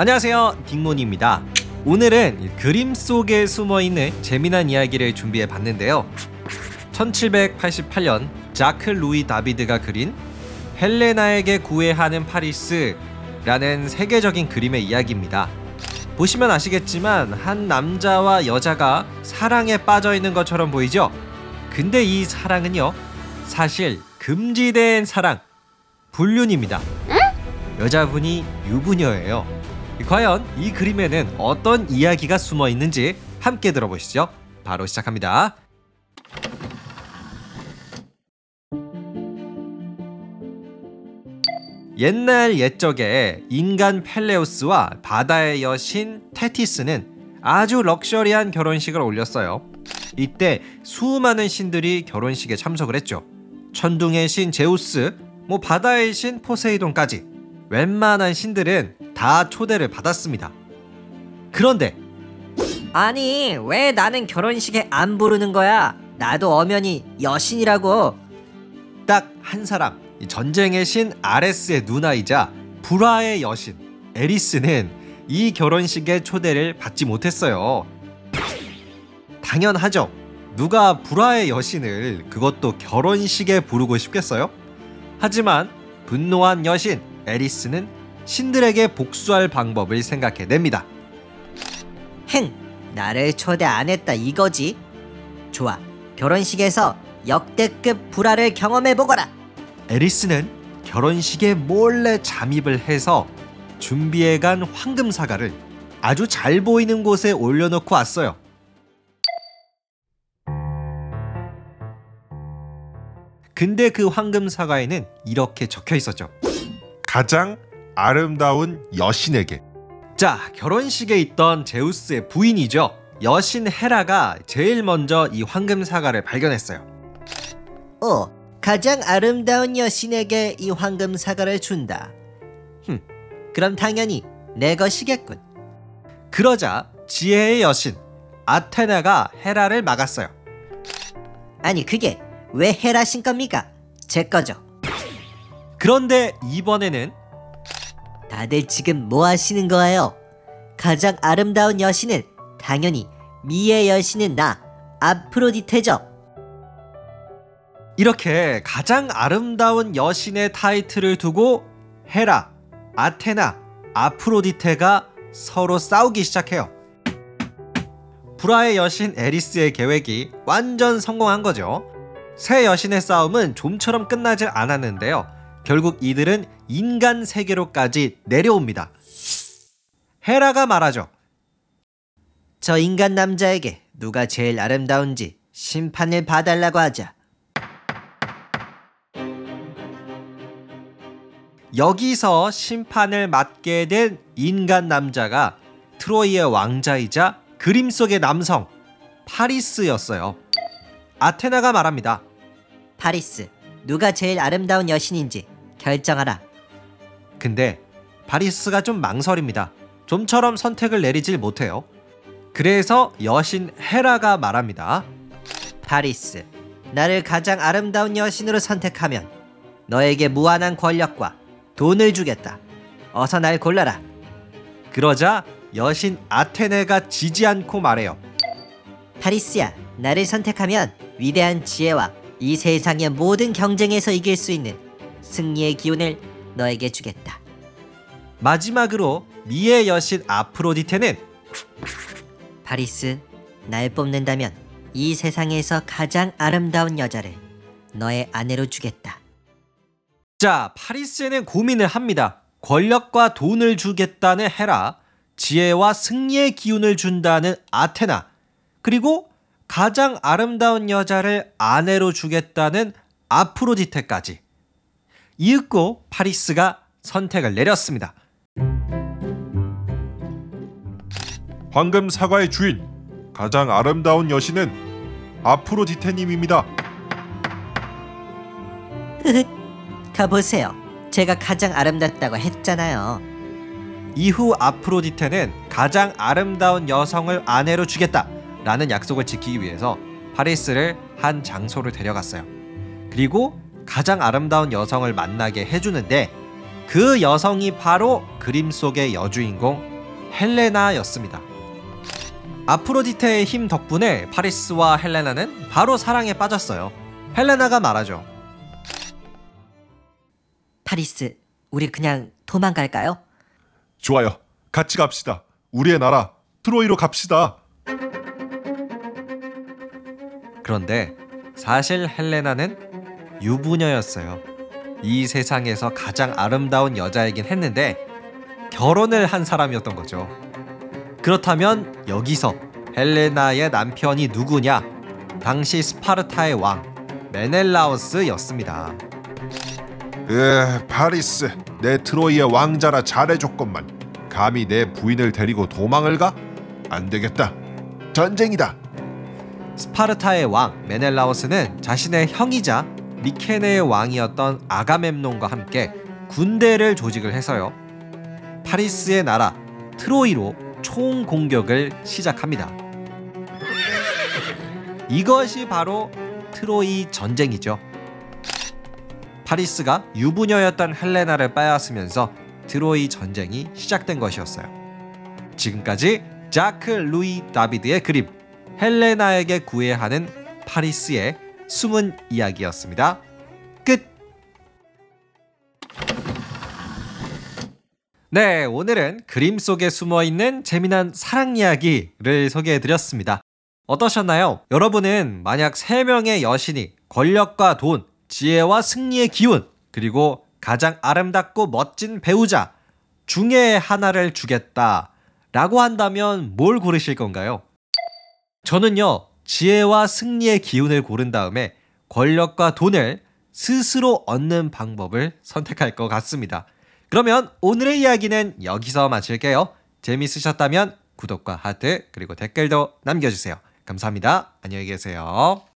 안녕하세요. 딩몬입니다. 오늘은 그림 속에 숨어있는 재미난 이야기를 준비해 봤는데요. 1788년 자크 루이 다비드가 그린 헬레나에게 구애하는 파리스라는 세계적인 그림의 이야기입니다. 보시면 아시겠지만 한 남자와 여자가 사랑에 빠져 있는 것처럼 보이죠? 근데 이 사랑은요 사실 금지된 사랑 불륜입니다. 여자분이 유부녀예요. 과연 이 그림에는 어떤 이야기가 숨어 있는지 함께 들어보시죠. 바로 시작합니다. 옛날 옛적에 인간 펠레우스와 바다의 여신 테티스는 아주 럭셔리한 결혼식을 올렸어요. 이때 수많은 신들이 결혼식에 참석을 했죠. 천둥의 신 제우스, 뭐 바다의 신 포세이돈까지 웬만한 신들은 다 초대를 받았습니다. 그런데 아니 왜 나는 결혼식에 안 부르는 거야? 나도 엄연히 여신이라고. 딱 한 사람, 이 전쟁의 신 아레스의 누나이자 불화의 여신 에리스는 이 결혼식에 초대를 받지 못했어요. 당연하죠. 누가 불화의 여신을 그것도 결혼식에 부르고 싶겠어요? 하지만 분노한 여신 에리스는 신들에게 복수할 방법을 생각해냅니다. 흥, 나를 초대 안 했다 이거지? 좋아, 결혼식에서 역대급 불화를 경험해 보거라. 에리스는 결혼식에 몰래 잠입을 해서 준비해간 황금 사과를 아주 잘 보이는 곳에 올려놓고 왔어요. 근데 그 황금 사과에는 이렇게 적혀 있었죠. 가장 아름다운 여신에게 자, 결혼식에 있던 제우스의 부인이죠. 여신 헤라가 제일 먼저 이 황금 사과를 발견했어요. 어, 가장 아름다운 여신에게 이 황금 사과를 준다. 흠, 그럼 당연히 내 것이겠군. 그러자 지혜의 여신 아테나가 헤라를 막았어요. 아니 그게 왜 헤라신 겁니까? 제 거죠. 그런데 이번에는 다들 지금 뭐 하시는 거예요? 가장 아름다운 여신은 당연히 미의 여신은 나 아프로디테죠. 이렇게 가장 아름다운 여신의 타이틀을 두고 헤라, 아테나, 아프로디테가 서로 싸우기 시작해요. 불화의 여신 에리스의 계획이 완전 성공한 거죠. 새 여신의 싸움은 좀처럼 끝나질 않았는데요. 결국 이들은 인간 세계로까지 내려옵니다. 헤라가 말하죠. 저 인간 남자에게 누가 제일 아름다운지 심판을 봐달라고 하자. 여기서 심판을 맡게 된 인간 남자가 트로이의 왕자이자 그림 속의 남성 파리스였어요. 아테나가 말합니다. 파리스, 누가 제일 아름다운 여신인지 결정하라. 근데 파리스가 좀 망설입니다. 좀처럼 선택을 내리질 못해요. 그래서 여신 헤라가 말합니다. 파리스, 나를 가장 아름다운 여신으로 선택하면 너에게 무한한 권력과 돈을 주겠다. 어서 날 골라라. 그러자 여신 아테네가 지지 않고 말해요. 파리스야, 나를 선택하면 위대한 지혜와 이 세상의 모든 경쟁에서 이길 수 있는 승리의 기운을 너에게 주겠다. 마지막으로 미의 여신 아프로디테는 파리스, 날 뽑는다면 이 세상에서 가장 아름다운 여자를 너의 아내로 주겠다. 자, 파리스에는 고민을 합니다. 권력과 돈을 주겠다는 헤라, 지혜와 승리의 기운을 준다는 아테나, 그리고 가장 아름다운 여자를 아내로 주겠다는 아프로디테까지. 이윽고 파리스가 선택을 내렸습니다. 황금 사과의 주인 가장 아름다운 여신은 아프로디테님입니다. 가보세요. 제가 가장 아름답다고 했잖아요. 이후 아프로디테는 가장 아름다운 여성을 아내로 주겠다 라는 약속을 지키기 위해서 파리스를 한 장소를 데려갔어요. 그리고 가장 아름다운 여성을 만나게 해주는데 그 여성이 바로 그림 속의 여주인공 헬레나였습니다. 아프로디테의 힘 덕분에 파리스와 헬레나는 바로 사랑에 빠졌어요. 헬레나가 말하죠. 파리스, 우리 그냥 도망갈까요? 좋아요. 같이 갑시다. 우리의 나라 트로이로 갑시다. 그런데 사실 헬레나는 유부녀였어요. 이 세상에서 가장 아름다운 여자이긴 했는데 결혼을 한 사람이었던 거죠. 그렇다면 여기서 헬레나의 남편이 누구냐? 당시 스파르타의 왕 메넬라우스였습니다. 으, 파리스, 내 트로이의 왕자라 잘해줬건만 감히 내 부인을 데리고 도망을 가? 안 되겠다. 전쟁이다. 스파르타의 왕 메넬라우스는 자신의 형이자 미케네의 왕이었던 아가멤논과 함께 군대를 조직을 해서요. 파리스의 나라 트로이로 총 공격을 시작합니다. 이것이 바로 트로이 전쟁이죠. 파리스가 유부녀였던 헬레나를 빼앗으면서 트로이 전쟁이 시작된 것이었어요. 지금까지 자크 루이 다비드의 그림 헬레나에게 구애하는 파리스의 숨은 이야기였습니다. 끝. 네, 오늘은 그림 속에 숨어 있는 재미난 사랑 이야기를 소개해 드렸습니다. 어떠셨나요? 여러분은 만약 세 명의 여신이 권력과 돈, 지혜와 승리의 기운, 그리고 가장 아름답고 멋진 배우자 중에 하나를 주겠다 라고 한다면 뭘 고르실 건가요? 저는요, 지혜와 승리의 기운을 고른 다음에 권력과 돈을 스스로 얻는 방법을 선택할 것 같습니다. 그러면 오늘의 이야기는 여기서 마칠게요. 재밌으셨다면 구독과 하트 그리고 댓글도 남겨주세요. 감사합니다. 안녕히 계세요.